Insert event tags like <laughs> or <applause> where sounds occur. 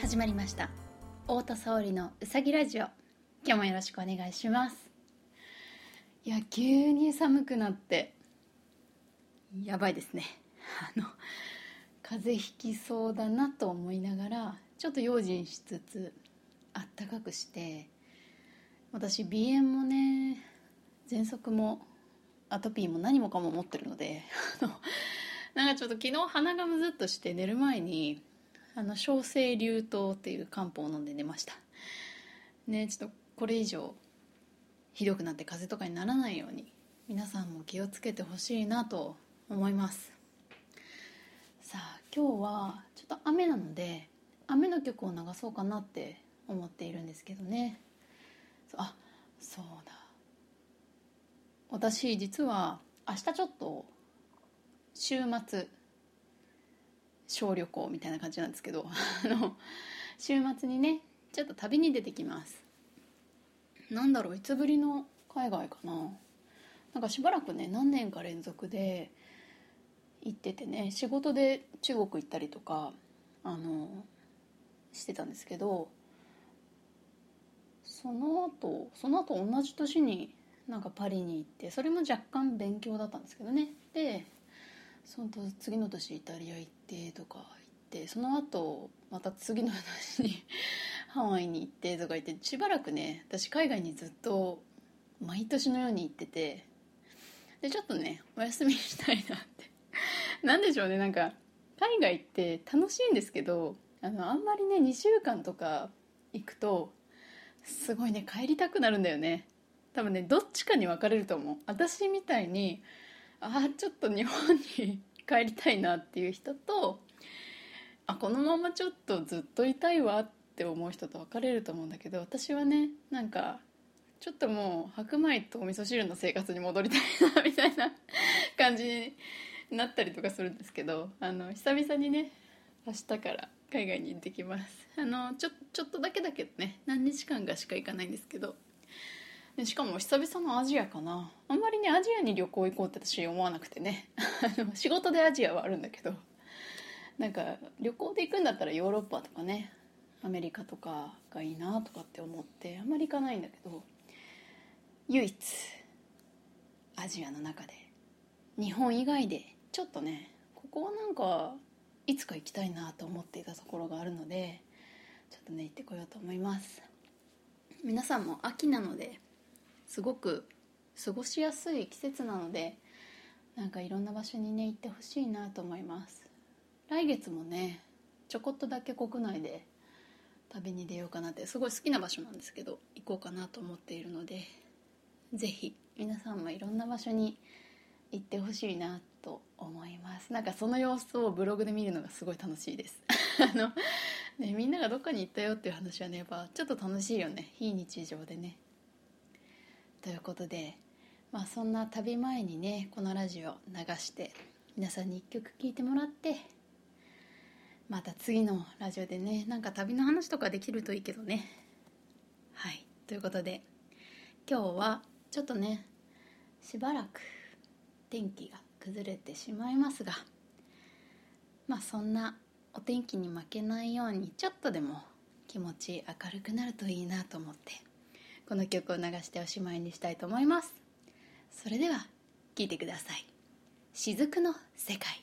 始まりました。太田沙織のうさぎラジオ。今日もよろしくお願いします。いや急に寒くなって。やばいですね。あの風邪ひきそうだなと思いながらちょっと用心しつつあったかくして。私鼻炎もね喘息もアトピーも何もかも持ってるのであのなんかちょっと昨日鼻がむずっとして寝る前にあの小生流湯っていう漢方を飲んで寝ました。ねちょっとこれ以上ひどくなって風邪とかにならないように皆さんも気をつけてほしいなと思います。さあ今日はちょっと雨なので雨の曲を流そうかなって思っているんですけどね。あそうだ。私実は明日ちょっと週末小旅行みたいな感じなんですけど <laughs> あの週末にねちょっと旅に出てきます。なんだろういつぶりの海外かな。なんかしばらくね何年か連続で行っててね仕事で中国行ったりとかあのしてたんですけどその後その後同じ年になんかパリに行ってそれも若干勉強だったんですけどね。でその次の年イタリア行ってとか行ってその後また次の年に <laughs> ハワイに行ってとか言ってしばらくね私海外にずっと毎年のように行っててでちょっとねお休みしたいなって。<laughs> なんでしょうねなんか海外って楽しいんですけどあのあんまりね2週間とか行くとすごいね帰りたくなるんだよね。多分ねどっちかに分かれると思う。私みたいにああちょっと日本に帰りたいなっていう人とあこのままちょっとずっといたいわって思う人と分かれると思うんだけど私はねなんかちょっともう白米とお味噌汁の生活に戻りたいなみたいな <laughs> 感じになったりとかするんですけどあの久々にね明日から海外に行ってきます。あのちょちょっとだけだけどね何日間かしか行かないんですけどでしかも久々のアジアかな。あんまりねアジアに旅行行こうって私思わなくてね。<laughs> 仕事でアジアはあるんだけど。なんか旅行で行くんだったらヨーロッパとかねアメリカとかがいいなとかって思ってあんまり行かないんだけど唯一アジアの中で日本以外でちょっとねここはなんかいつか行きたいなと思っていたところがあるのでちょっとね行ってこようと思います。皆さんも秋なのですごく過ごしやすい季節なのでなんかいろんな場所にね行ってほしいなと思います。来月もねちょこっとだけ国内で旅に出ようかなってすごい好きな場所なんですけど行こうかなと思っているので是非皆さんもいろんな場所に行ってほしいなと思います。なんかその様子をブログで見るのがすごい楽しいです。<laughs> あのねみんながどっかに行ったよっていう話はねやっぱちょっと楽しいよね。非日常でね。ということで、まあ、そんな旅前にねこのラジオ流して皆さんに1曲聴いてもらってまた次のラジオでねなんか旅の話とかできるといいけどね。はいということで今日はちょっとねしばらく天気が崩れてしまいますがまあそんなお天気に負けないようにちょっとでも気持ち明るくなるといいなと思ってこの曲を流しておしまいにしたいと思います。それでは聴いてください「雫の世界」